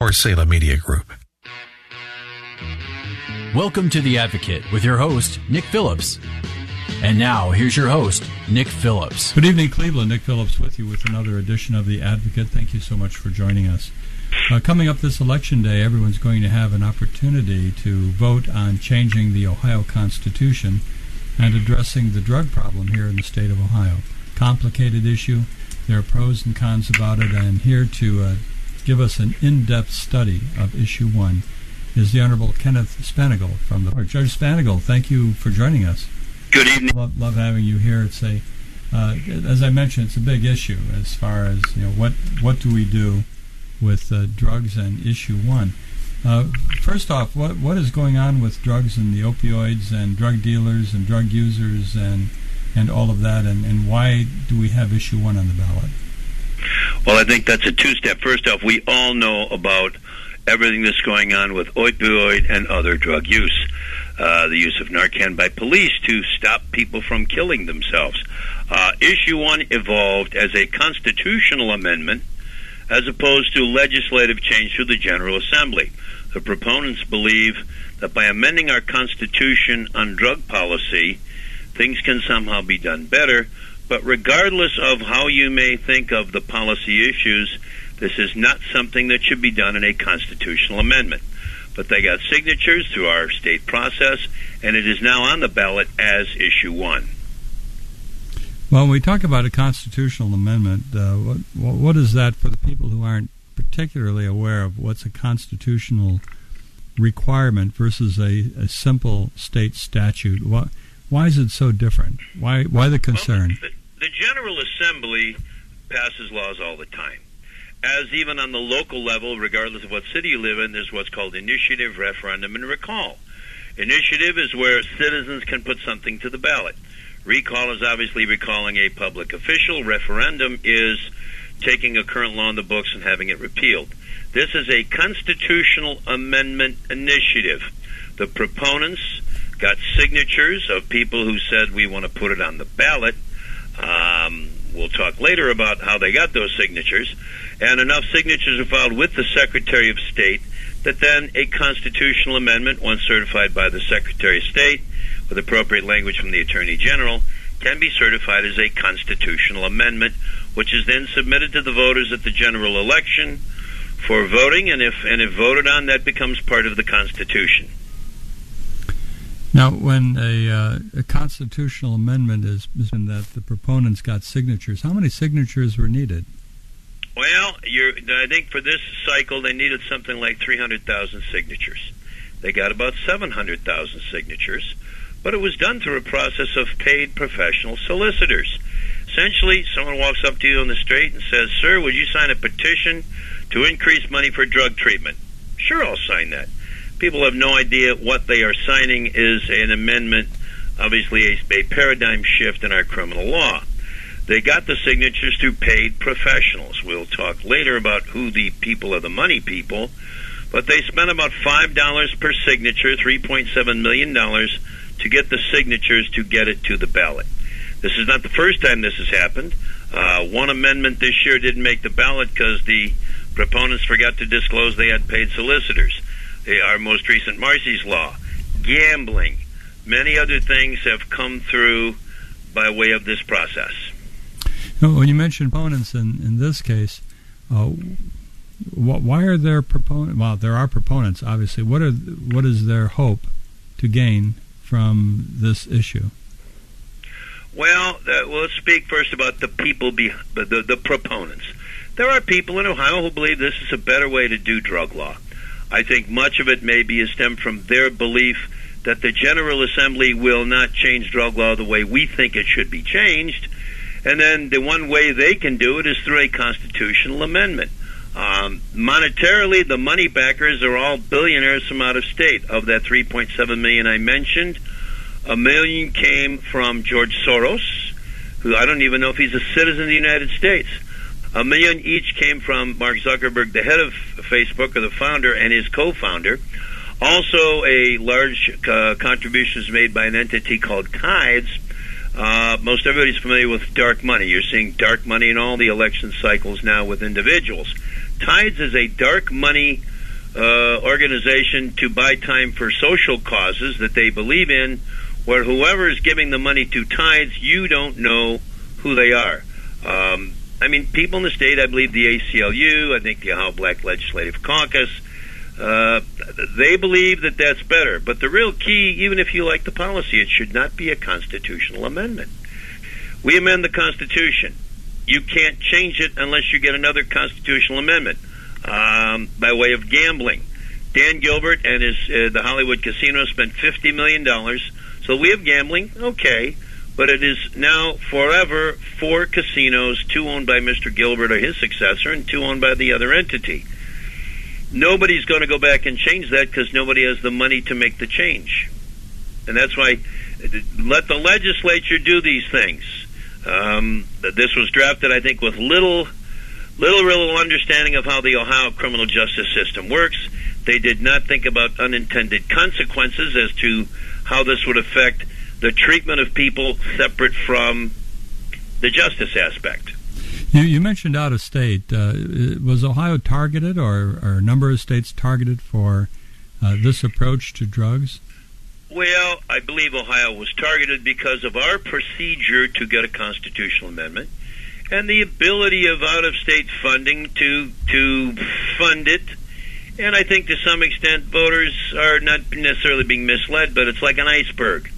Or Salem Media Group. Welcome to The Advocate with your host, Nick Phillips. And now, here's your host, Nick Phillips. Good evening, Cleveland. Nick Phillips with you with another edition of The Advocate. Thank you so much for joining us. Uh, coming up this election day, everyone's going to have an opportunity to vote on changing the Ohio Constitution and addressing the drug problem here in the state of Ohio. Complicated issue. There are pros and cons about it, and here to uh, give us an in-depth study of issue one is the Honorable Kenneth Spanagel from the Court. Judge Spanagel, thank you for joining us. Good evening. Love, love having you here. It's a, uh, as I mentioned, it's a big issue as far as you know what what do we do with uh, drugs and issue one. Uh, first off, what what is going on with drugs and the opioids and drug dealers and drug users and and all of that, and, and why do we have issue one on the ballot? Well, I think that's a two step. First off, we all know about everything that's going on with opioid and other drug use. Uh, the use of Narcan by police to stop people from killing themselves. Uh, issue one evolved as a constitutional amendment as opposed to legislative change through the General Assembly. The proponents believe that by amending our Constitution on drug policy, things can somehow be done better. But regardless of how you may think of the policy issues, this is not something that should be done in a constitutional amendment but they got signatures through our state process, and it is now on the ballot as issue one. Well, when we talk about a constitutional amendment, uh, what, what is that for the people who aren't particularly aware of what's a constitutional requirement versus a, a simple state statute? Why, why is it so different? Why, why the concern? Well, the, the General Assembly passes laws all the time as even on the local level, regardless of what city you live in, there's what's called initiative, referendum, and recall. Initiative is where citizens can put something to the ballot. Recall is obviously recalling a public official. Referendum is taking a current law in the books and having it repealed. This is a constitutional amendment initiative. The proponents got signatures of people who said we want to put it on the ballot. Um, we'll talk later about how they got those signatures and enough signatures are filed with the Secretary of State that then a constitutional amendment, once certified by the Secretary of State with appropriate language from the Attorney General, can be certified as a constitutional amendment, which is then submitted to the voters at the general election for voting, and if and if voted on, that becomes part of the Constitution. Now, when a, uh, a constitutional amendment is, is that the proponents got signatures, how many signatures were needed? Well, I think for this cycle they needed something like 300,000 signatures. They got about 700,000 signatures, but it was done through a process of paid professional solicitors. Essentially, someone walks up to you on the street and says, Sir, would you sign a petition to increase money for drug treatment? Sure, I'll sign that. People have no idea what they are signing is an amendment, obviously a, a paradigm shift in our criminal law. They got the signatures through paid professionals. We'll talk later about who the people are the money people, but they spent about $5 per signature, $3.7 million, to get the signatures to get it to the ballot. This is not the first time this has happened. Uh, one amendment this year didn't make the ballot because the proponents forgot to disclose they had paid solicitors. They, our most recent Marsy's Law, gambling, many other things have come through by way of this process. When you mention opponents in, in this case, uh, why are there proponents? Well, there are proponents, obviously. What are what is their hope to gain from this issue? Well, uh, well, let's speak first about the people, be, the, the proponents. There are people in Ohio who believe this is a better way to do drug law. I think much of it may be stemmed from their belief that the General Assembly will not change drug law the way we think it should be changed, and then the one way they can do it is through a constitutional amendment. Um, monetarily, the money backers are all billionaires from out of state. Of that 3.7 million I mentioned, a million came from George Soros, who I don't even know if he's a citizen of the United States. A million each came from Mark Zuckerberg, the head of Facebook, or the founder, and his co-founder. Also, a large uh, contribution is made by an entity called Tides. Uh, most everybody's familiar with dark money. You're seeing dark money in all the election cycles now with individuals. Tides is a dark money uh, organization to buy time for social causes that they believe in, where whoever is giving the money to Tides, you don't know who they are. Um, I mean, people in the state, I believe the ACLU, I think the Ohio Black Legislative Caucus, uh, they believe that that's better. But the real key, even if you like the policy, it should not be a constitutional amendment. We amend the Constitution. You can't change it unless you get another constitutional amendment um, by way of gambling. Dan Gilbert and his uh, the Hollywood casino spent fifty million dollars. So we have gambling, okay, but it is now forever four casinos, two owned by Mr. Gilbert or his successor, and two owned by the other entity nobody's going to go back and change that because nobody has the money to make the change. And that's why let the legislature do these things. Um, this was drafted, I think, with little, little real understanding of how the Ohio criminal justice system works. They did not think about unintended consequences as to how this would affect the treatment of people separate from the justice aspect. You, you mentioned out of state. Uh, was Ohio targeted, or, or, a number of states targeted for uh, this approach to drugs? Well, I believe Ohio was targeted because of our procedure to get a constitutional amendment and the ability of out of state funding to to fund it. And I think to some extent voters are not necessarily being misled, but it's like an iceberg.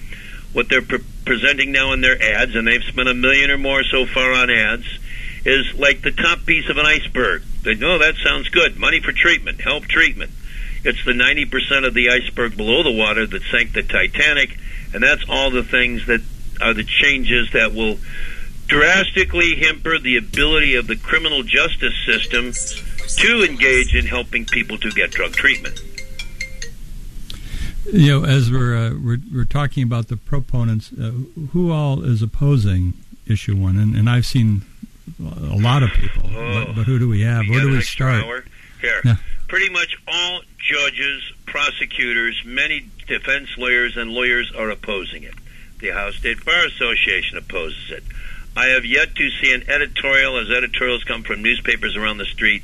What they're pre- presenting now in their ads, and they've spent a million or more so far on ads, is like the top piece of an iceberg. They know oh, that sounds good. Money for treatment, help treatment. It's the 90% of the iceberg below the water that sank the Titanic, and that's all the things that are the changes that will drastically hamper the ability of the criminal justice system to engage in helping people to get drug treatment. You know, as we're uh, we're, we're, talking about the proponents, uh, who all is opposing issue one? And, and I've seen a lot of people. Oh, but, but, who do we have? Where do we start? Hour? Here, yeah. pretty much all judges, prosecutors, many defense lawyers, and lawyers are opposing it. The Ohio State Bar Association opposes it. I have yet to see an editorial, as editorials come from newspapers around the street,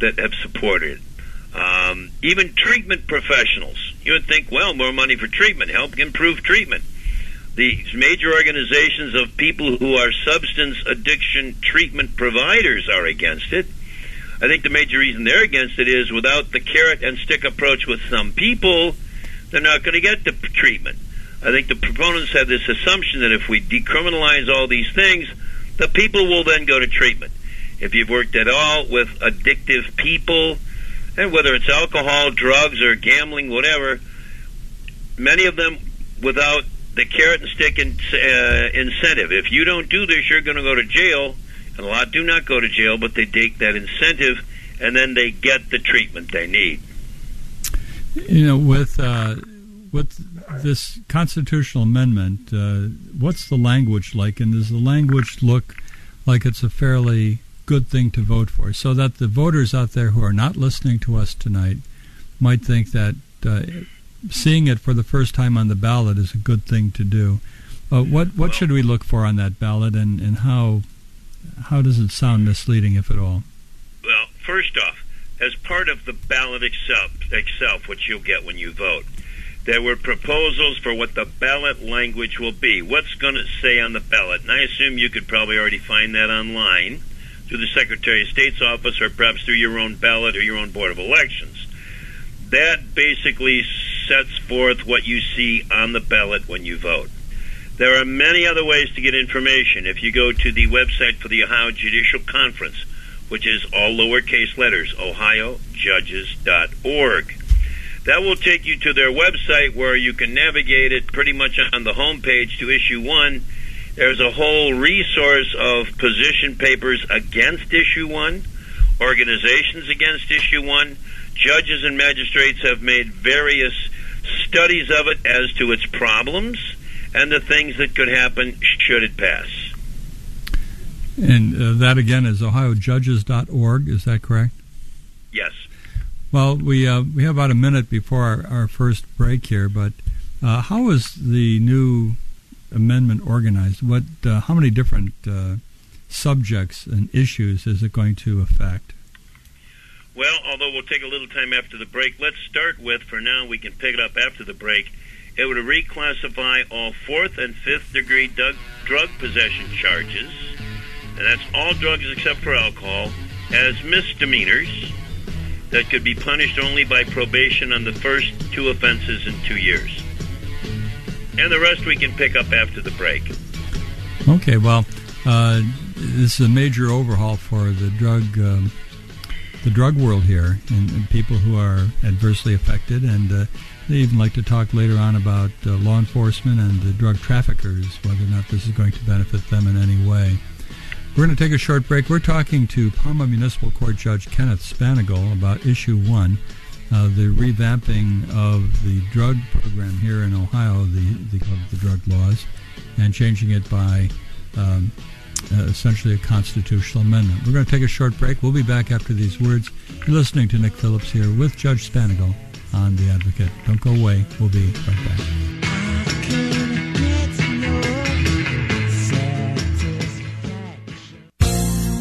that have supported it. Um, even treatment professionals. You would think, well, more money for treatment, help improve treatment These major organizations of people who are substance addiction treatment providers are against it. I think the major reason they're against it is without the carrot and stick approach with some people, they're not going to get the treatment. I think the proponents have this assumption that if we decriminalize all these things, the people will then go to treatment. If you've worked at all with addictive people, and whether it's alcohol, drugs, or gambling, whatever, many of them without the carrot and stick in, uh, incentive. If you don't do this, you're going to go to jail. And a lot do not go to jail, but they take that incentive and then they get the treatment they need. You know, with uh, with this constitutional amendment, uh, what's the language like, and does the language look like it's a fairly good thing to vote for, so that the voters out there who are not listening to us tonight might think that uh, seeing it for the first time on the ballot is a good thing to do. Uh, what what well, should we look for on that ballot, and, and how how does it sound misleading, if at all? Well, first off, as part of the ballot itself, itself, which you'll get when you vote, there were proposals for what the ballot language will be. What's going to say on the ballot? And I assume you could probably already find that online through the Secretary of State's office, or perhaps through your own ballot or your own Board of Elections. That basically sets forth what you see on the ballot when you vote. There are many other ways to get information. If you go to the website for the Ohio Judicial Conference, which is all lowercase letters, ohiojudges.org, that will take you to their website where you can navigate it pretty much on the home page to issue one. There's a whole resource of position papers against issue one organizations against issue one. Judges and magistrates have made various studies of it as to its problems and the things that could happen should it pass. And uh, that again is ohiojudges.org, is that correct? Yes. Well, we uh, we have about a minute before our, our first break here, but uh, how is the new amendment organized? What, uh, how many different uh, subjects and issues is it going to affect? Well, although we'll take a little time after the break, let's start with, for now, we can pick it up after the break. It would reclassify all fourth and fifth degree drug, drug possession charges, and that's all drugs except for alcohol, as misdemeanors that could be punished only by probation on the first two offenses in two years. And the rest we can pick up after the break. Okay, well, uh, this is a major overhaul for the drug um, the drug world here and, and, people who are adversely affected, and uh, they even like to talk later on about uh, law enforcement and the drug traffickers, whether or not this is going to benefit them in any way. We're going to take a short break. We're talking to Parma Municipal Court Judge Kenneth Spanagel about issue one, uh, the revamping of the drug program here in Ohio, the, the, the drug laws, and changing it by um, uh, essentially a constitutional amendment. We're going to take a short break. We'll be back after these words. You're listening to Nick Phillips here with Judge Spanagel on The Advocate. Don't go away. We'll be right back.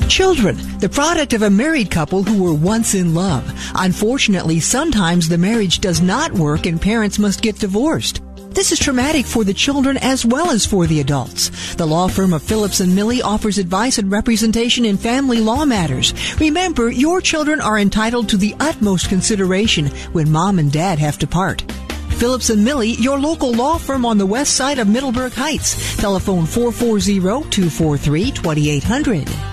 Children, the product of a married couple who were once in love. Unfortunately, sometimes the marriage does not work and parents must get divorced. This is traumatic for the children as well as for the adults. The law firm of Phillips and Millie offers advice and representation in family law matters. Remember, your children are entitled to the utmost consideration when mom and dad have to part. Phillips and Millie, your local law firm on the west side of Middleburg Heights. Telephone 440-243-2800.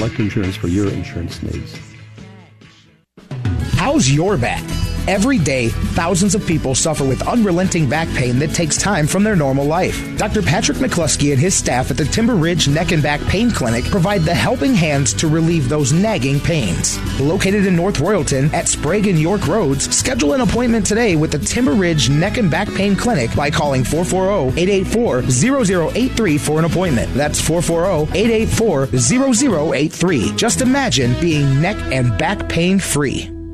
Insurance for your insurance needs. How's your back? Every day, thousands of people suffer with unrelenting back pain that takes time from their normal life. Dr. Patrick McCluskey and his staff at the Timber Ridge Neck and Back Pain Clinic provide the helping hands to relieve those nagging pains. Located in North Royalton at Sprague and York Roads, schedule an appointment today with the Timber Ridge Neck and Back Pain Clinic by calling 440-884-0083 for an appointment. That's 440-884-0083. Just imagine being neck and back pain free.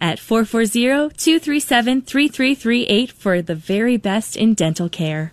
At 440-237-3338 for the very best in dental care.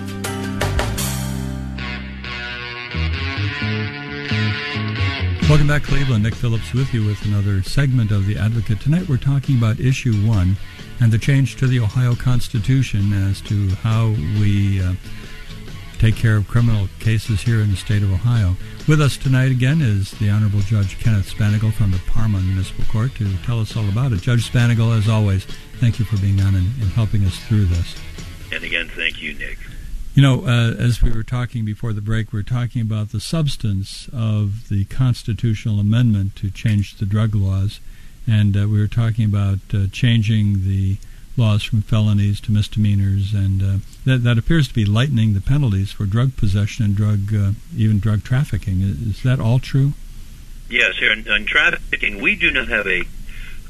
Welcome back, Cleveland. Nick Phillips with you with another segment of The Advocate. Tonight we're talking about Issue 1 and the change to the Ohio Constitution as to how we uh, take care of criminal cases here in the state of Ohio. With us tonight again is the Honorable Judge Kenneth Spanagel from the Parma Municipal Court to tell us all about it. Judge Spanagel, as always, thank you for being on and, and helping us through this. And again, thank you, Nick. You know, uh, as we were talking before the break, we are talking about the substance of the constitutional amendment to change the drug laws, and uh, we were talking about uh, changing the laws from felonies to misdemeanors, and uh, that, that appears to be lightening the penalties for drug possession and drug, uh, even drug trafficking. Is, that all true? Yes, here in, in trafficking, we do not have a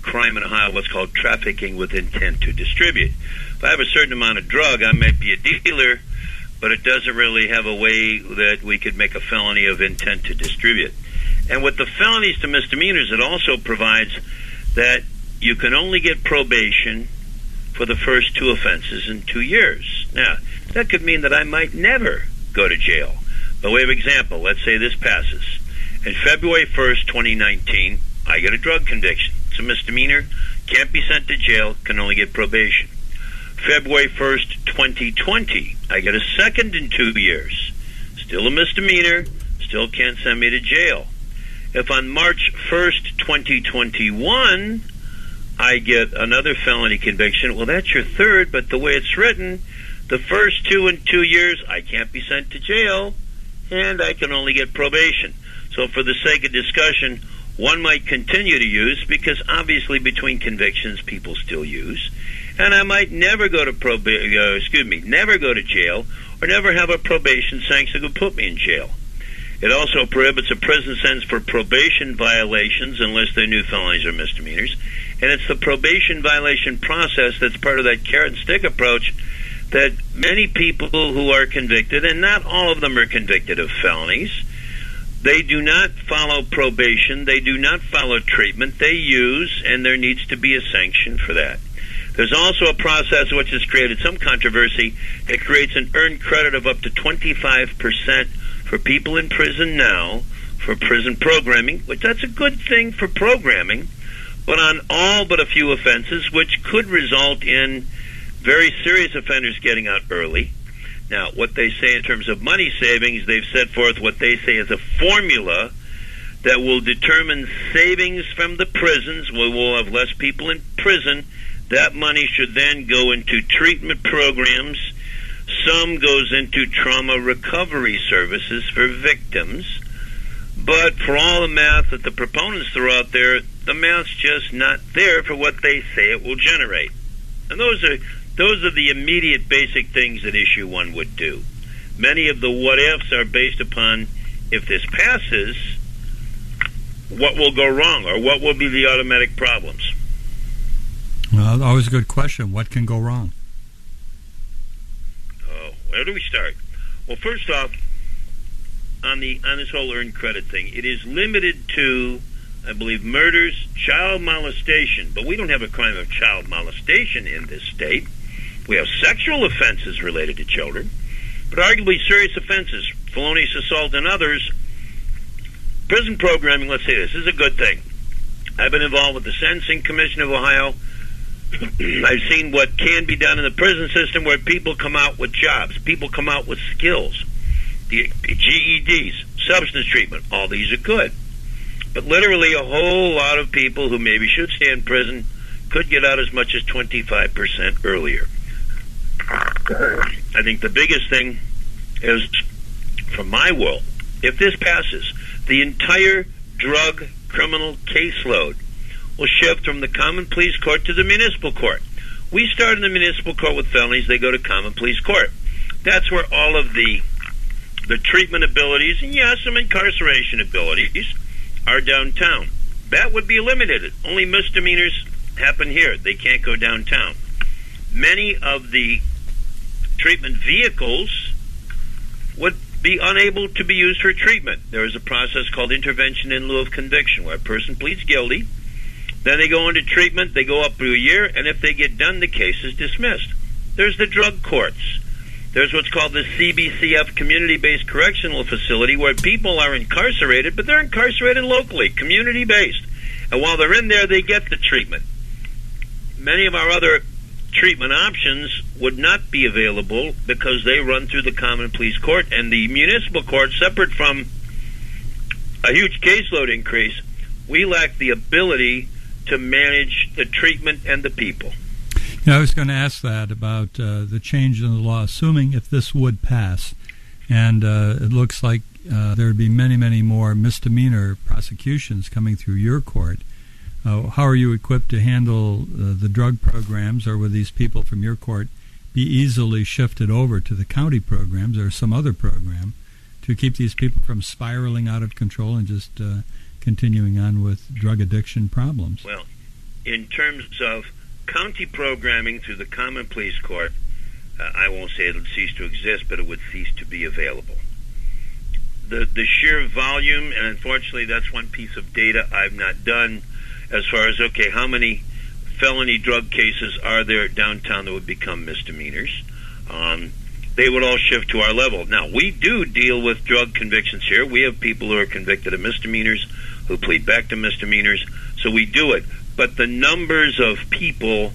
crime in Ohio what's called trafficking with intent to distribute. If I have a certain amount of drug, I might be a dealer but it doesn't really have a way that we could make a felony of intent to distribute. And with the felonies to misdemeanors, it also provides that you can only get probation for the first two offenses in two years. Now, that could mean that I might never go to jail. By way of example, let's say this passes. In February 1st, 2019, I get a drug conviction. It's a misdemeanor, can't be sent to jail, can only get probation. February 1st, 2020. I get a second in two years. Still a misdemeanor, still can't send me to jail. If on March 1st, 2021, I get another felony conviction, well, that's your third, but the way it's written, the first two in two years, I can't be sent to jail, and I can only get probation. So, for the sake of discussion, one might continue to use because obviously between convictions people still use and I might never go to probation. Uh, excuse me, never go to jail, or never have a probation sanction that could put me in jail. It also prohibits a prison sentence for probation violations unless they're new felonies or misdemeanors. And it's the probation violation process that's part of that carrot and stick approach that many people who are convicted, and not all of them are convicted of felonies, they do not follow probation, they do not follow treatment, they use, and there needs to be a sanction for that. There's also a process which has created some controversy. It creates an earned credit of up to 25% for people in prison now for prison programming, which that's a good thing for programming, but on all but a few offenses, which could result in very serious offenders getting out early. Now, what they say in terms of money savings, they've set forth what they say is a formula that will determine savings from the prisons. We will have less people in prison that money should then go into treatment programs. Some goes into trauma recovery services for victims. But for all the math that the proponents throw out there, the math's just not there for what they say it will generate. And those are those are the immediate basic things that issue one would do. Many of the what ifs are based upon if this passes, what will go wrong or what will be the automatic problems. Well, always a good question. What can go wrong? Oh, where do we start? Well, first off, on the on this whole earned credit thing, it is limited to, I believe, murders, child molestation. But we don't have a crime of child molestation in this state. We have sexual offenses related to children, but arguably serious offenses, felonious assault, and others. Prison programming. Let's say this, this is a good thing. I've been involved with the Sentencing Commission of Ohio I've seen what can be done in the prison system where people come out with jobs, people come out with skills, the GEDs, substance treatment, all these are good. But literally, a whole lot of people who maybe should stay in prison could get out as much as 25% earlier. I think the biggest thing is, from my world, if this passes, the entire drug criminal caseload will shift from the common pleas court to the municipal court. We start in the municipal court with felonies, they go to common pleas court. That's where all of the the treatment abilities and yes, some incarceration abilities are downtown. That would be eliminated. Only misdemeanors happen here. They can't go downtown. Many of the treatment vehicles would be unable to be used for treatment. There is a process called intervention in lieu of conviction where a person pleads guilty then they go into treatment, they go up through a year, and if they get done, the case is dismissed. There's the drug courts. There's what's called the CBCF Community Based Correctional Facility where people are incarcerated, but they're incarcerated locally, community based. And while they're in there, they get the treatment. Many of our other treatment options would not be available because they run through the common pleas court and the municipal court, separate from a huge caseload increase, we lack the ability to manage the treatment and the people. You know, I was going to ask that about uh, the change in the law, assuming if this would pass, and uh, it looks like uh, there would be many, many more misdemeanor prosecutions coming through your court. Uh, how are you equipped to handle uh, the drug programs, or would these people from your court be easily shifted over to the county programs or some other program to keep these people from spiraling out of control and just uh, continuing on with drug addiction problems? Well, in terms of county programming through the Common Pleas Court, uh, I won't say it would cease to exist, but it would cease to be available. The the sheer volume, and unfortunately, that's one piece of data I've not done as far as okay, how many felony drug cases are there downtown that would become misdemeanors? Um, they would all shift to our level. Now, we do deal with drug convictions here. We have people who are convicted of misdemeanors who plead back to misdemeanors, so we do it but the numbers of people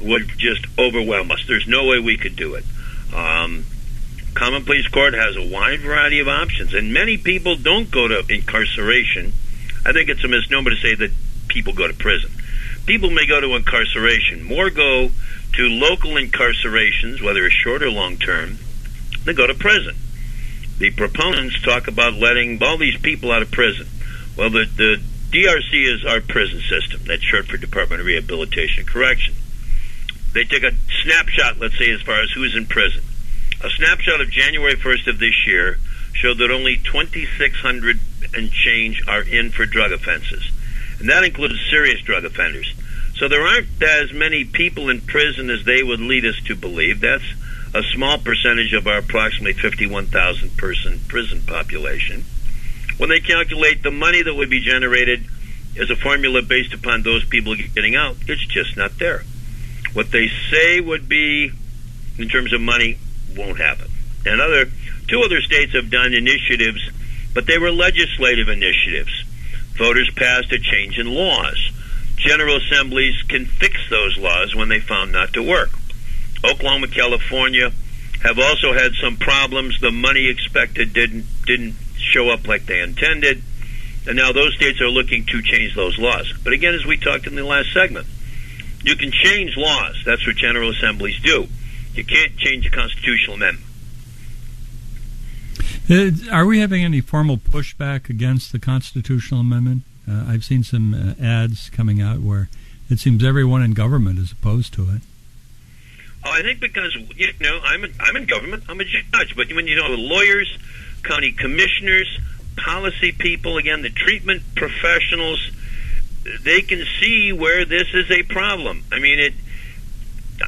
would just overwhelm us. There's no way we could do it. Um, Common Pleas Court has a wide variety of options, and many people don't go to incarceration. I think it's a misnomer to say that people go to prison. People may go to incarceration. More go to local incarcerations, whether it's short or long term, than go to prison. The proponents talk about letting all these people out of prison. Well, the, the DRC is our prison system. That's short for Department of Rehabilitation and Correction. They took a snapshot, let's say, as far as who's in prison. A snapshot of January 1st of this year showed that only 2,600 and change are in for drug offenses. And that includes serious drug offenders. So there aren't as many people in prison as they would lead us to believe. That's a small percentage of our approximately 51,000 person prison population when they calculate the money that would be generated as a formula based upon those people getting out, it's just not there. What they say would be in terms of money won't happen. And other two other states have done initiatives, but they were legislative initiatives. Voters passed a change in laws. General assemblies can fix those laws when they found not to work. Oklahoma, California have also had some problems. The money expected didn't didn't show up like they intended. And now those states are looking to change those laws. But again, as we talked in the last segment, you can change laws. That's what General Assemblies do. You can't change a constitutional amendment. Uh, are we having any formal pushback against the constitutional amendment? Uh, I've seen some uh, ads coming out where it seems everyone in government is opposed to it. Oh, I think because you know I'm a, I'm in government. I'm a judge, but when you know the lawyers, county commissioners, policy people, again, the treatment professionals, they can see where this is a problem. I mean, it,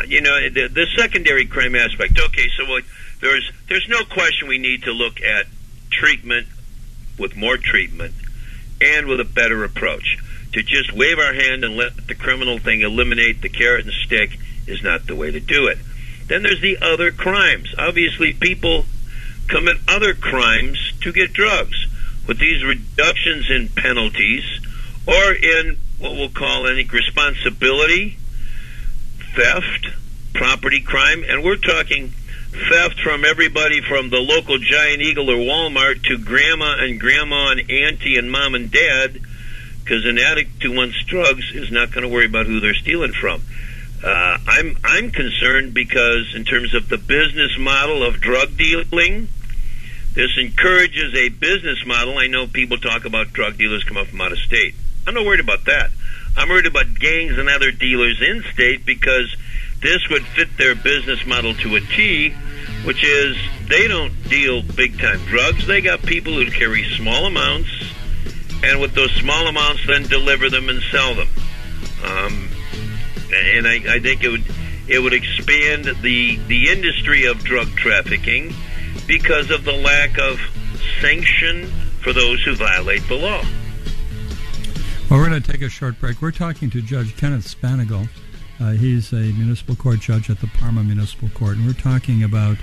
you know, the, the secondary crime aspect. Okay, so there's there's no question we need to look at treatment with more treatment and with a better approach. To just wave our hand and let the criminal thing eliminate the carrot and stick is not the way to do it. Then there's the other crimes. Obviously, people commit other crimes to get drugs. With these reductions in penalties or in what we'll call any responsibility, theft, property crime, and we're talking theft from everybody from the local Giant Eagle or Walmart to grandma and grandma and auntie and mom and dad, because an addict who wants drugs is not going to worry about who they're stealing from. Uh, I'm I'm concerned because in terms of the business model of drug dealing, this encourages a business model. I know people talk about drug dealers come up from out of state. I'm not worried about that. I'm worried about gangs and other dealers in state because this would fit their business model to a T, which is they don't deal big time drugs. They got people who carry small amounts, and with those small amounts, then deliver them and sell them. Um, and I, I think it would it would expand the the industry of drug trafficking because of the lack of sanction for those who violate the law. Well, we're going to take a short break. We're talking to Judge Kenneth Spanagel. Uh, he's a municipal court judge at the Parma Municipal Court, and we're talking about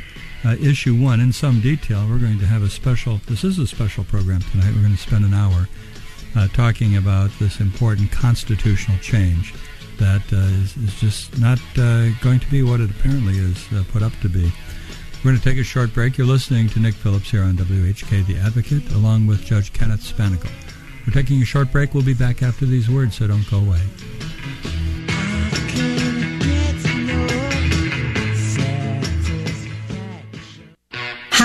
uh, issue one in some detail. We're going to have a special, this is a special program tonight. We're going to spend an hour uh, talking about this important constitutional change that uh, is, is just not uh, going to be what it apparently is uh, put up to be. We're going to take a short break. You're listening to Nick Phillips here on WHK The Advocate, along with Judge Kenneth Spanagel. We're taking a short break. We'll be back after these words, so don't go away.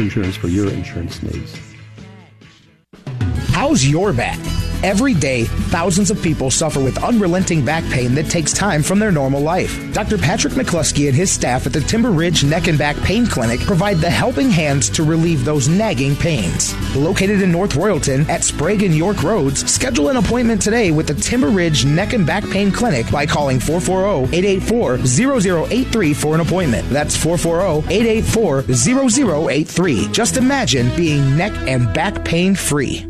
Insurance for your insurance needs. How's your back? Every day, thousands of people suffer with unrelenting back pain that takes time from their normal life. Dr. Patrick McCluskey and his staff at the Timber Ridge Neck and Back Pain Clinic provide the helping hands to relieve those nagging pains. Located in North Royalton at Sprague and York Roads, schedule an appointment today with the Timber Ridge Neck and Back Pain Clinic by calling 440-884-0083 for an appointment. That's 440-884-0083. Just imagine being neck and back pain free.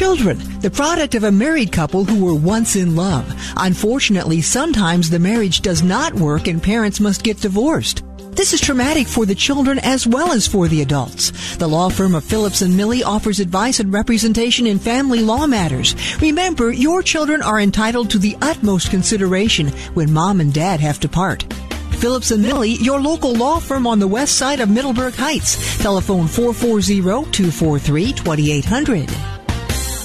Children, the product of a married couple who were once in love. Unfortunately, sometimes the marriage does not work and parents must get divorced. This is traumatic for the children as well as for the adults. The law firm of Phillips and Millie offers advice and representation in family law matters. Remember, your children are entitled to the utmost consideration when mom and dad have to part. Phillips and Millie, your local law firm on the west side of Middleburg Heights. Telephone 440-243-2800.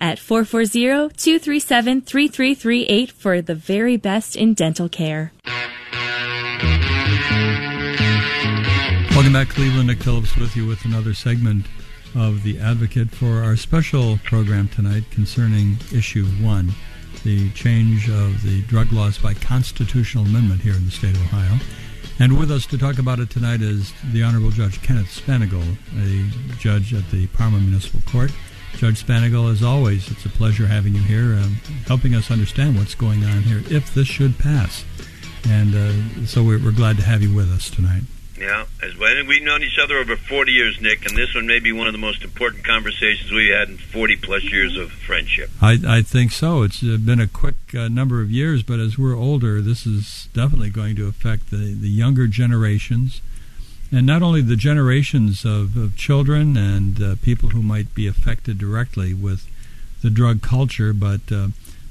At 440-237-3338 for the very best in dental care. Welcome back, Cleveland. Nick Phillips with you with another segment of The Advocate for our special program tonight concerning Issue 1, the change of the drug laws by constitutional amendment here in the state of Ohio. And with us to talk about it tonight is the Honorable Judge Kenneth Spanagel, a judge at the Parma Municipal Court. Judge Spanagel, as always, it's a pleasure having you here, um, helping us understand what's going on here if this should pass. And uh, so we're, we're, glad to have you with us tonight. Yeah, as well, we've known each other over 40 years, Nick, and this one may be one of the most important conversations we've had in 40 plus years of friendship. I, I think so. It's been a quick uh, number of years, but as we're older, this is definitely going to affect the, the younger generations and not only the generations of, of children and uh, people who might be affected directly with the drug culture, but uh,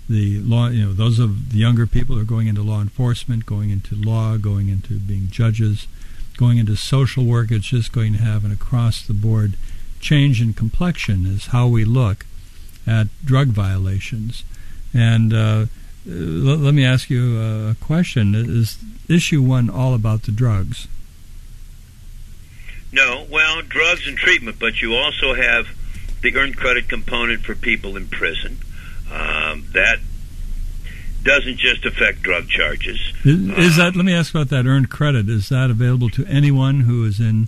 the law, you know, those of the younger people who are going into law enforcement, going into law, going into being judges, going into social work. It's just going to have an across the board change in complexion is how we look at drug violations. And uh, let, let me ask you a question: Is issue one all about the drugs? No, well, drugs and treatment, but you also have the earned credit component for people in prison. Um, that doesn't just affect drug charges. Is, is that? Let me ask about that earned credit. Is that available to anyone who is in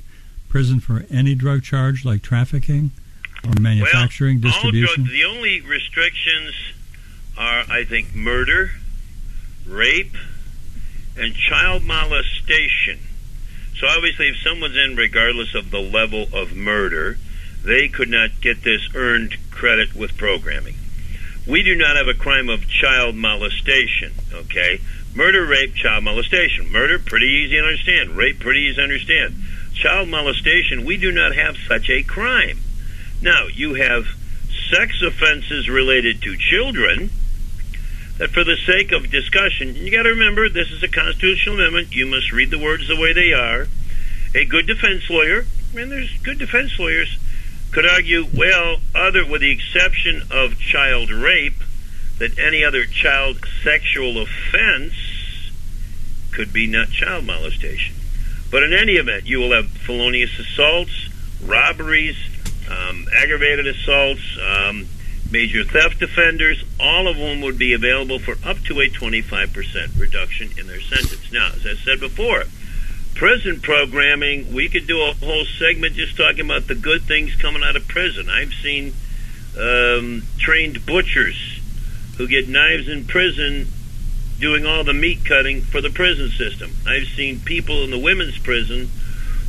prison for any drug charge, like trafficking or manufacturing, well, distribution? Drug, the only restrictions are, I think, murder, rape, and child molestation. So obviously, if someone's in, regardless of the level of murder, they could not get this earned credit with programming. We do not have a crime of child molestation, okay? Murder, rape, child molestation. Murder, pretty easy to understand. Rape, pretty easy to understand. Child molestation, we do not have such a crime. Now, you have sex offenses related to children that for the sake of discussion, you got to remember this is a constitutional amendment. You must read the words the way they are. A good defense lawyer, and there's good defense lawyers, could argue, well, other with the exception of child rape, that any other child sexual offense could be not child molestation. But in any event, you will have felonious assaults, robberies, um, aggravated assaults, um, major theft offenders, all of them would be available for up to a 25% reduction in their sentence. Now, as I said before, prison programming, we could do a whole segment just talking about the good things coming out of prison. I've seen um, trained butchers who get knives in prison doing all the meat cutting for the prison system. I've seen people in the women's prison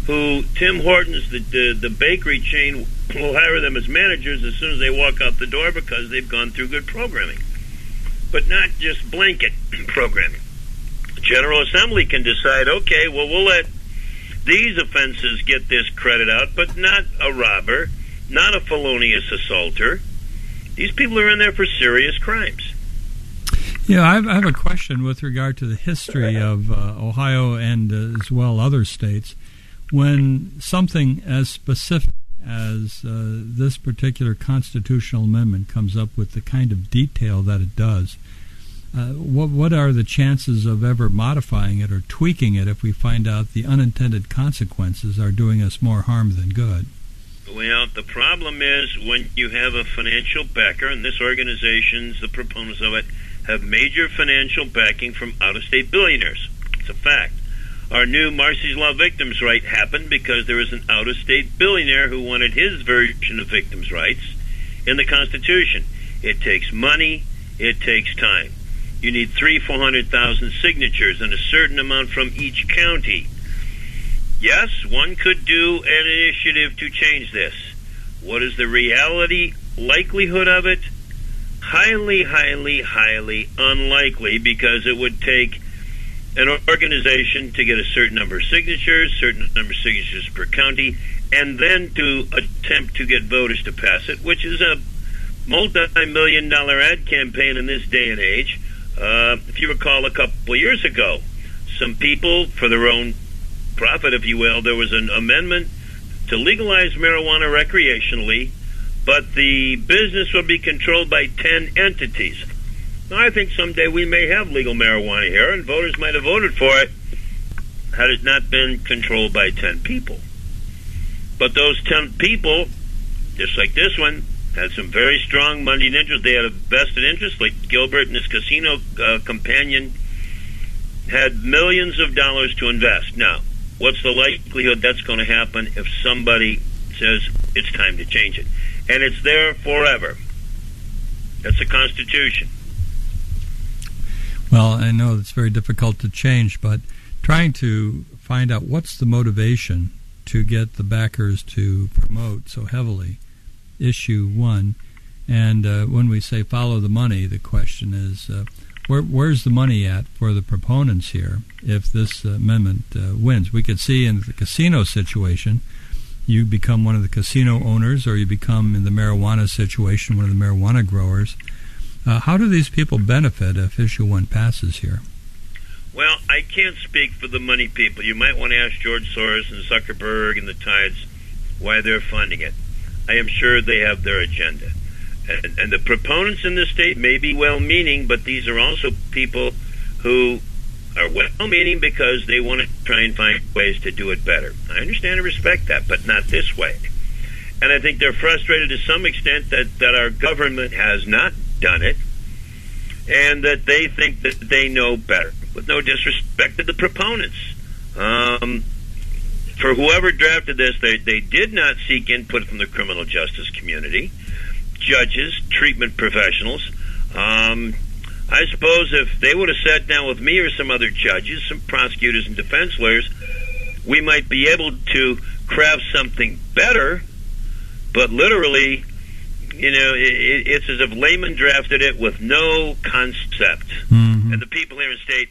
who Tim Hortons, the, the, the bakery chain, will hire them as managers as soon as they walk out the door because they've gone through good programming. But not just blanket programming. General Assembly can decide, okay, well, we'll let these offenses get this credit out, but not a robber, not a felonious assaulter. These people are in there for serious crimes. Yeah, I have, I have a question with regard to the history of uh, Ohio and uh, as well other states. When something as specific as uh, this particular constitutional amendment comes up with the kind of detail that it does, uh, what what are the chances of ever modifying it or tweaking it if we find out the unintended consequences are doing us more harm than good? Well, the problem is when you have a financial backer, and this organization's the proponents of it have major financial backing from out-of-state billionaires. It's a fact. Our new Marsy's Law victims' right happened because there was an out-of-state billionaire who wanted his version of victims' rights in the Constitution. It takes money. It takes time. You need three, four hundred thousand signatures and a certain amount from each county. Yes, one could do an initiative to change this. What is the reality likelihood of it? Highly, highly, highly unlikely because it would take an organization to get a certain number of signatures, certain number of signatures per county, and then to attempt to get voters to pass it, which is a multi-million dollar ad campaign in this day and age. Uh, if you recall, a couple of years ago, some people, for their own profit, if you will, there was an amendment to legalize marijuana recreationally, but the business would be controlled by 10 entities. Now, I think someday we may have legal marijuana here, and voters might have voted for it had it not been controlled by 10 people. But those 10 people, just like this one, had some very strong money interest. They had a vested interest, like Gilbert and his casino uh, companion had millions of dollars to invest. Now, what's the likelihood that's going to happen if somebody says it's time to change it? And it's there forever. That's the Constitution. Well, I know it's very difficult to change, but trying to find out what's the motivation to get the backers to promote so heavily issue one. And uh, when we say follow the money, the question is uh, where, where's the money at for the proponents here if this amendment uh, wins? We could see in the casino situation, you become one of the casino owners, or you become in the marijuana situation one of the marijuana growers. Uh, how do these people benefit if issue one passes here? Well, I can't speak for the money people. You might want to ask George Soros and Zuckerberg and the Tides why they're funding it. I am sure they have their agenda. And, and the proponents in the state may be well meaning, but these are also people who are well meaning because they want to try and find ways to do it better. I understand and respect that, but not this way. And I think they're frustrated to some extent that, that our government has not done it and that they think that they know better, with no disrespect to the proponents. Um, for whoever drafted this, they, they did not seek input from the criminal justice community, judges, treatment professionals. Um, I suppose if they would have sat down with me or some other judges, some prosecutors and defense lawyers, we might be able to craft something better. But literally, you know, it, it's as if layman drafted it with no concept. Mm-hmm. And the people here in state,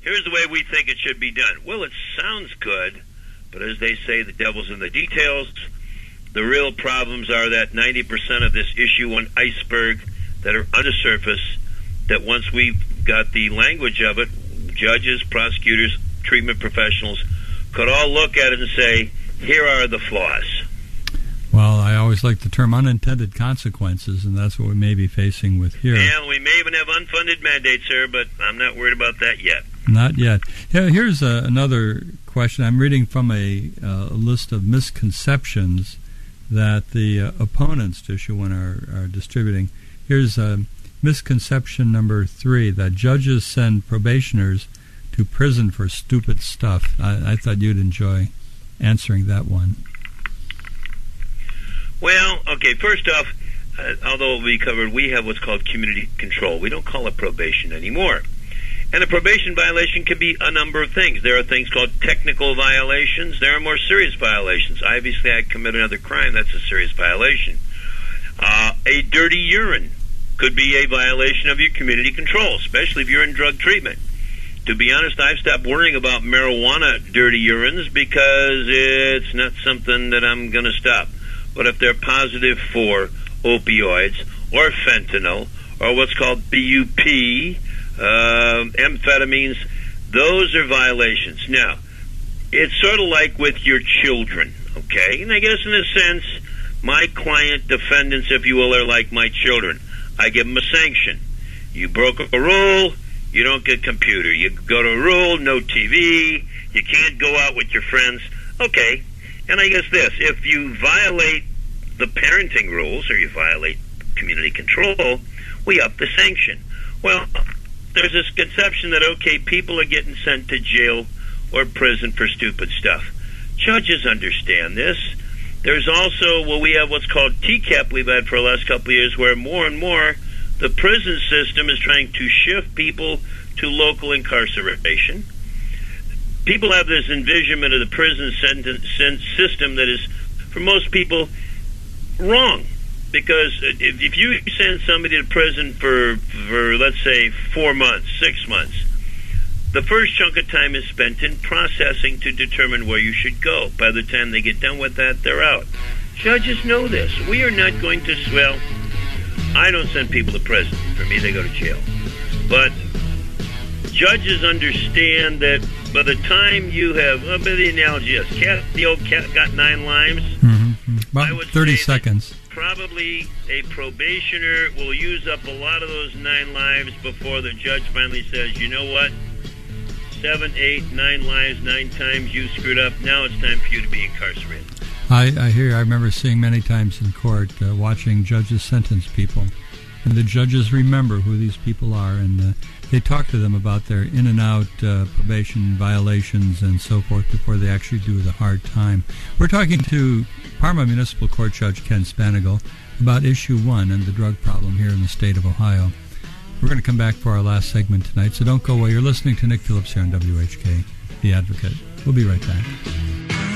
here's the way we think it should be done. Well, it sounds good, but as they say, the devil's in the details. The real problems are that 90% of this issue on iceberg that are under surface, that once we've got the language of it, judges, prosecutors, treatment professionals could all look at it and say, here are the flaws. Well, I always like the term unintended consequences, and that's what we may be facing with here. And we may even have unfunded mandates, sir, but I'm not worried about that yet. Not yet. Here's a, another question. I'm reading from a, uh, list of misconceptions that the uh, opponents to issue one are, are distributing. Here's uh, misconception number three that judges send probationers to prison for stupid stuff. I, I thought you'd enjoy answering that one. Well, okay, first off, uh, although we covered, we have what's called community control. We don't call it probation anymore. And a probation violation can be a number of things. There are things called technical violations. There are more serious violations. Obviously, I commit another crime. That's a serious violation. Uh, a dirty urine could be a violation of your community control, especially if you're in drug treatment. To be honest, I've stopped worrying about marijuana dirty urines because it's not something that I'm going to stop. But if they're positive for opioids or fentanyl or what's called BUP, uh, amphetamines, those are violations. Now, it's sort of like with your children, okay? And I guess in a sense, my client defendants, if you will, are like my children. I give them a sanction. You broke a rule, you don't get computer. You go to a rule, no TV. You can't go out with your friends. Okay. And I guess this: if you violate the parenting rules or you violate community control, we up the sanction. Well, there's this conception that okay, people are getting sent to jail or prison for stupid stuff. Judges understand this. There's also well, we have what's called TCAP we've had for the last couple of years, where more and more the prison system is trying to shift people to local incarceration. People have this envisionment of the prison sentence, system that is, for most people, wrong. Because if, you send somebody to prison for, for, let's say, four months, six months, the first chunk of time is spent in processing to determine where you should go. By the time they get done with that, they're out. Judges know this. We are not going to, well, I don't send people to prison. For me, they go to jail. But judges understand that by the time you have, by the analogy is, cat, the old cat got nine lives. Mm-hmm. About 30 seconds. Probably a probationer will use up a lot of those nine lives before the judge finally says, you know what? Seven, eight, nine lives, nine times you screwed up. Now it's time for you to be incarcerated. I, I hear. I remember seeing many times in court, uh, watching judges sentence people, and the judges remember who these people are, and uh, they talk to them about their in and out uh, probation violations and so forth before they actually do the hard time. We're talking to Parma Municipal Court Judge Ken Spanagel about issue one and the drug problem here in the state of Ohio. We're going to come back for our last segment tonight, so don't go away. You're listening to Nick Phillips here on WHK, The Advocate. We'll be right back.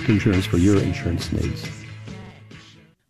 Insurance for your insurance needs.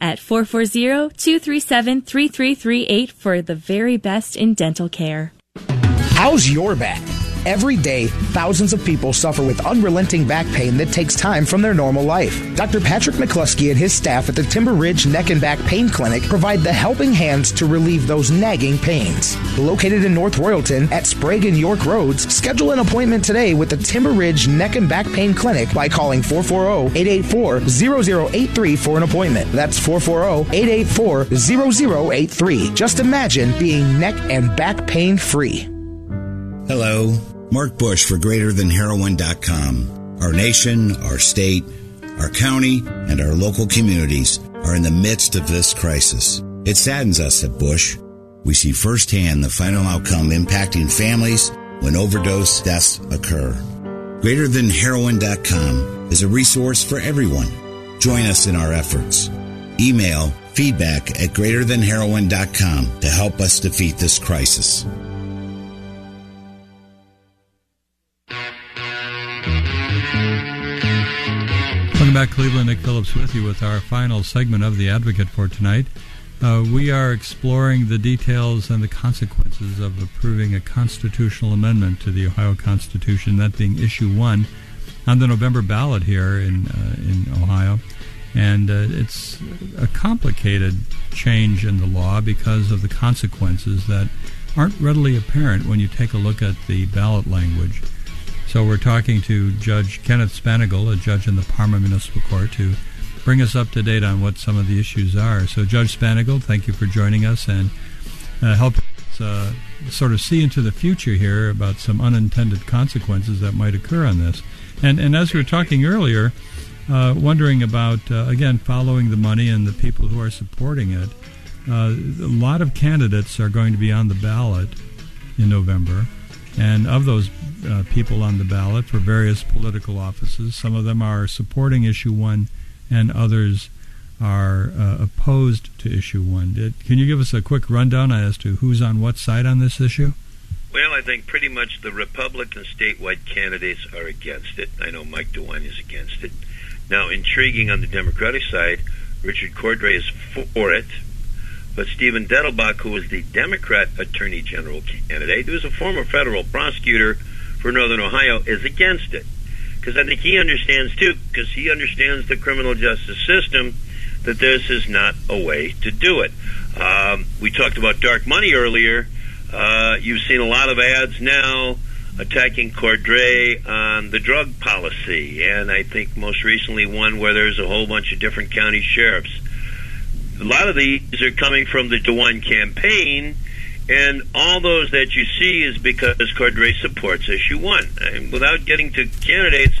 At 440-237-3338 for the very best in dental care. How's your back? Every day, thousands of people suffer with unrelenting back pain that takes time from their normal life. Dr. Patrick McCluskey and his staff at the Timber Ridge Neck and Back Pain Clinic provide the helping hands to relieve those nagging pains. Located in North Royalton at Sprague and York Roads, schedule an appointment today with the Timber Ridge Neck and Back Pain Clinic by calling 440-884-0083 for an appointment. That's 440-884-0083. Just imagine being neck and back pain free. Hello, Mark Busch for GreaterThanHeroin.com. Our nation, our state, our county, and our local communities are in the midst of this crisis. It saddens us at Busch. We see firsthand the final outcome impacting families when overdose deaths occur. GreaterThanHeroin.com is a resource for everyone. Join us in our efforts. Email feedback at greaterthanheroin.com to help us defeat this crisis. Back, Cleveland. Nick Phillips with you with our final segment of The Advocate for tonight. Uh, we are exploring the details and the consequences of approving a constitutional amendment to the Ohio Constitution, that being issue one, on the November ballot here in uh, in Ohio. And uh, it's a complicated change in the law because of the consequences that aren't readily apparent when you take a look at the ballot language. So we're talking to Judge Kenneth Spanagel, a judge in the Parma Municipal Court, to bring us up to date on what some of the issues are. So, Judge Spanagel, thank you for joining us and uh, help us uh, sort of see into the future here about some unintended consequences that might occur on this. And, and as we were talking earlier, uh, wondering about, uh, again, following the money and the people who are supporting it. Uh, a lot of candidates are going to be on the ballot in November. And of those uh, people on the ballot for various political offices, some of them are supporting issue one, and others are uh, opposed to issue one. Did, can you give us a quick rundown as to who's on what side on this issue? Well, I think pretty much the Republican statewide candidates are against it. I know Mike DeWine is against it. Now, intriguing on the Democratic side, Richard Cordray is for it, but Steven Dettelbach, who was the Democrat Attorney General candidate, who is a former federal prosecutor for Northern Ohio, is against it. Because I think he understands, too, because he understands the criminal justice system, that this is not a way to do it. Um, we talked about dark money earlier. Uh, you've seen a lot of ads now attacking Cordray on the drug policy, and I think most recently one where there's a whole bunch of different county sheriffs a lot of these are coming from the DeWine campaign, and all those that you see is because Cordray supports issue one. And without getting to candidates,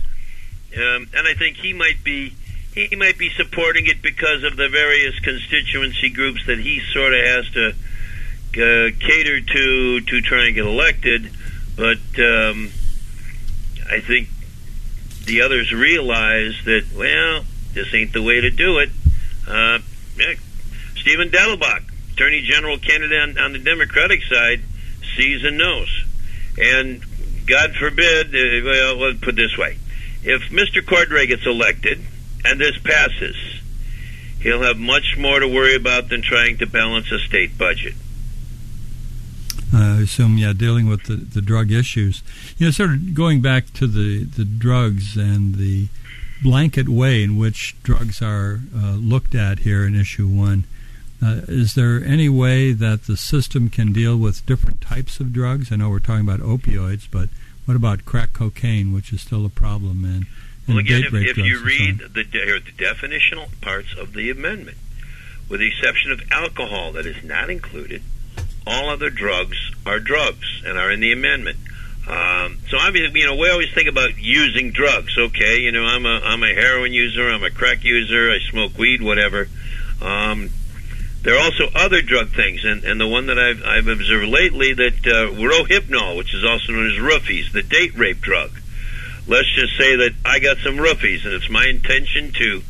um, and I think he might be he might be supporting it because of the various constituency groups that he sort of has to uh, cater to to try and get elected. But um, I think the others realize that, well, this ain't the way to do it. Uh, yeah. Steven Dettelbach, Attorney General candidate on, on, the Democratic side, sees and knows. And God forbid, uh, well, let's put this way. If Mr. Cordray gets elected and this passes, he'll have much more to worry about than trying to balance a state budget. I assume, yeah, dealing with the, the drug issues. You know, sort of going back to the, the drugs and the blanket way in which drugs are uh, looked at here in issue one. Uh, is there any way that the system can deal with different types of drugs? I know we're talking about opioids, but what about crack cocaine, which is still a problem? And, well, again, if, if you read the, de- the definitional parts of the amendment, with the exception of alcohol that is not included, all other drugs are drugs and are in the amendment. Um, so obviously, you know, we always think about using drugs. Okay, you know, I'm a I'm a heroin user, I'm a crack user, I smoke weed, whatever. Um, there are also other drug things, and, and the one that I've, I've observed lately that uh, Rohypnol, which is also known as roofies, the date rape drug. Let's just say that I got some roofies, and it's my intention to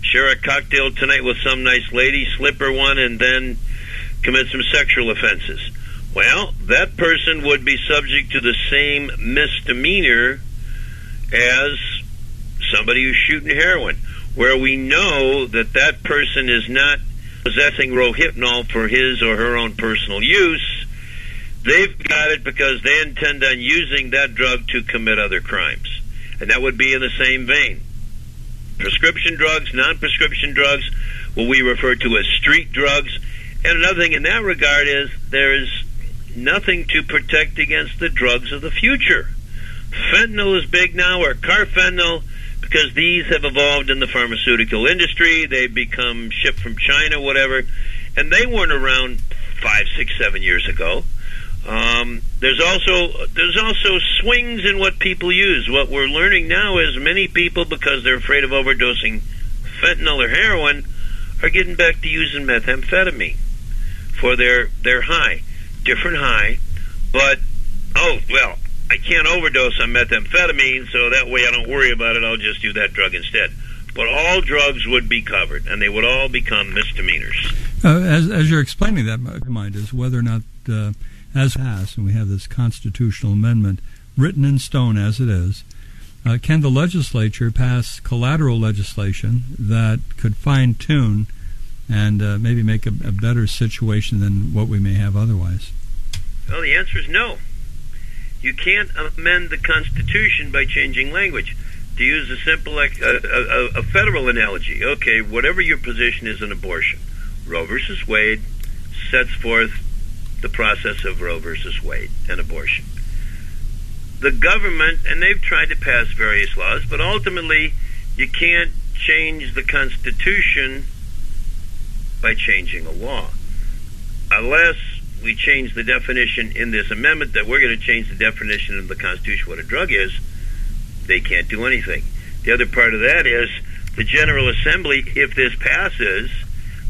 share a cocktail tonight with some nice lady, slip her one, and then commit some sexual offenses. Well, that person would be subject to the same misdemeanor as somebody who's shooting heroin, where we know that that person is not possessing rohypnol for his or her own personal use. They've got it because they intend on using that drug to commit other crimes. And that would be in the same vein. Prescription drugs, non prescription drugs, what we refer to as street drugs. And another thing in that regard is there is nothing to protect against the drugs of the future. Fentanyl is big now, or carfentanil, because these have evolved in the pharmaceutical industry. They've become shipped from China, whatever, and they weren't around five, six, seven years ago. Um, there's also there's also swings in what people use. What we're learning now is many people, because they're afraid of overdosing fentanyl or heroin, are getting back to using methamphetamine for their their high different high, but oh well, I can't overdose on methamphetamine, so that way I don't worry about it. I'll just do that drug instead. But all drugs would be covered, and they would all become misdemeanors. Uh, as, as you're explaining that, my mind is whether or not, uh, as passed, and we have this constitutional amendment written in stone as it is, uh, can the legislature pass collateral legislation that could fine tune and uh, maybe make a, a better situation than what we may have otherwise? Well, the answer is no. You can't amend the Constitution by changing language. To use a simple, a, a, a federal analogy, okay, whatever your position is on abortion, Roe versus Wade sets forth the process of Roe versus Wade and abortion. The government, and they've tried to pass various laws, but ultimately you can't change the Constitution by changing a law. Unless we change the definition in this amendment that we're going to change the definition of the Constitution what a drug is, they can't do anything. The other part of that is the General Assembly, if this passes,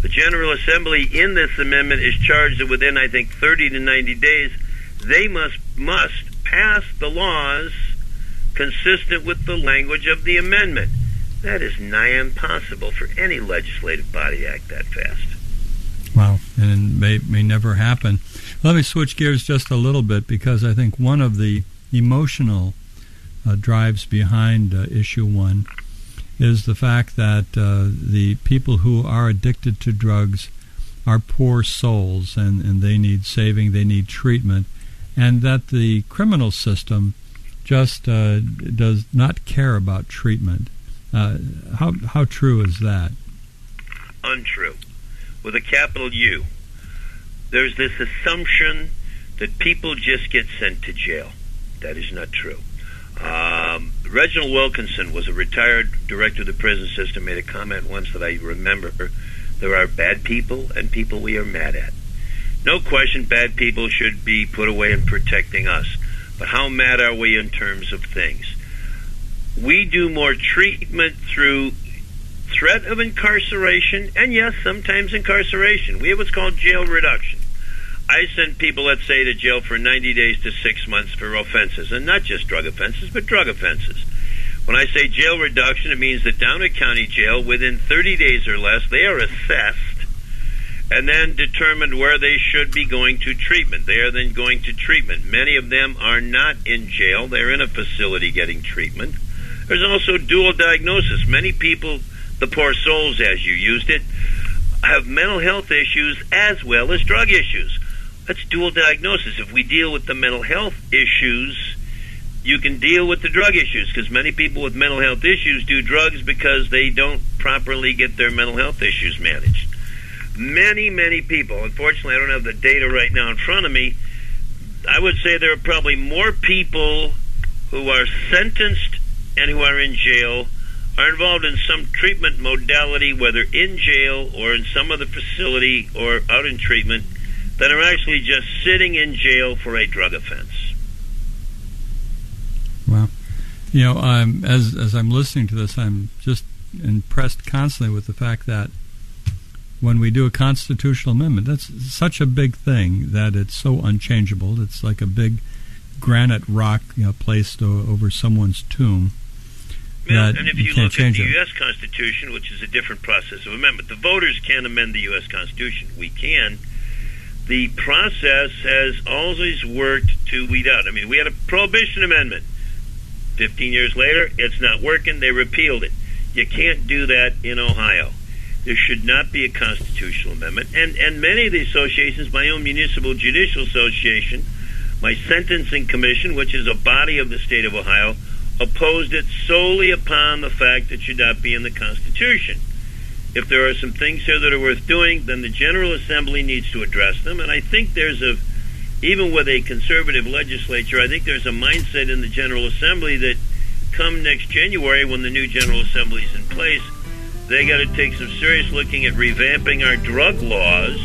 the General Assembly in this amendment is charged that within, I think, 30 to 90 days, they must must pass the laws consistent with the language of the amendment. That is nigh impossible for any legislative body to act that fast. Wow, and may may never happen. Let me switch gears just a little bit because I think one of the emotional uh, drives behind uh, issue one is the fact that uh, the people who are addicted to drugs are poor souls and, and they need saving, they need treatment, and that the criminal system just uh, does not care about treatment. Uh, how how true is that? Untrue with a capital U. There's this assumption that people just get sent to jail. That is not true. Um, Reginald Wilkinson was a retired director of the prison system, made a comment once that I remember. There are bad people and people we are mad at. No question, bad people should be put away in protecting us. But how mad are we in terms of things? We do more treatment through threat of incarceration, and yes, sometimes incarceration. We have what's called jail reduction. I send people, let's say, to jail for 90 days to six months for offenses, and not just drug offenses, but drug offenses. When I say jail reduction, it means that Downard County Jail, within 30 days or less, they are assessed and then determined where they should be going to treatment. They are then going to treatment. Many of them are not in jail, they're in a facility getting treatment. There's also dual diagnosis. Many people, the poor souls as you used it, have mental health issues as well as drug issues. That's dual diagnosis. If we deal with the mental health issues, you can deal with the drug issues because many people with mental health issues do drugs because they don't properly get their mental health issues managed. Many, many people, unfortunately, I don't have the data right now in front of me. I would say there are probably more people who are sentenced and who are in jail are involved in some treatment modality, whether in jail or in some other facility or out in treatment, that are actually just sitting in jail for a drug offense. Wow. You know, as as I'm listening to this, I'm just impressed constantly with the fact that when we do a constitutional amendment, that's such a big thing that it's so unchangeable. It's like a big granite rock you know, placed over someone's tomb. That and if you you, look at the it. U.S. Constitution, which is a different process of amendment, the voters can't amend the U.S. Constitution. We can. The process has always worked to weed out. I mean, we had a prohibition amendment. Fifteen years later, it's not working. They repealed it. You can't do that in Ohio. There should not be a constitutional amendment. And and many of the associations, my own municipal judicial association, my sentencing commission, which is a body of the state of Ohio, opposed it solely upon the fact it should not be in the Constitution. If there are some things here that are worth doing, then the General Assembly needs to address them. And I think there's a, even with a conservative legislature, I think there's a mindset in the General Assembly that come next January when the new General Assembly is in place, they got to take some serious looking at revamping our drug laws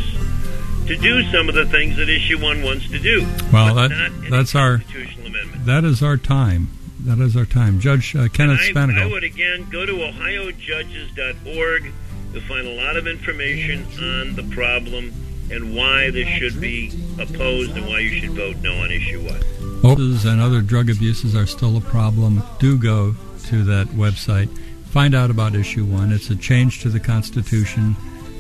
to do some of the things that issue one wants to do. Well, that, not in a that's our constitutional amendment. that is our time. That is our time. Judge uh, Kenneth I, I would again go to ohiojudges.org. You'll find a lot of information on the problem and why this should be opposed and why you should vote no on issue one. Overdoses and other drug abuses are still a problem. Do go to that website. Find out about issue one. It's a change to the Constitution.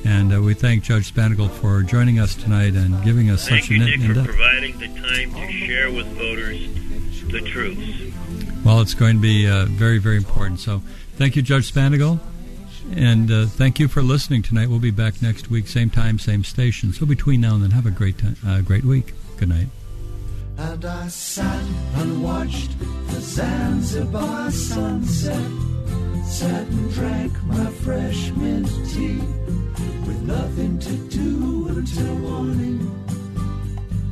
And uh, we thank Judge Spanagel for joining us tonight and giving us Thank such you, an Nick, for in-depth. providing the time to share with voters the truth. Well, it's going to be uh, very, very important. So, thank you, Judge Spanagel, and uh, thank you for listening tonight. We'll be back next week, same time, same station. So, between now and then, have a great time, uh, great week. Good night. And I sat and watched the Zanzibar sunset. Sat and drank my fresh mint tea with nothing to do until morning.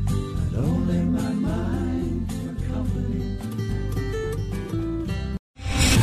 And only my mind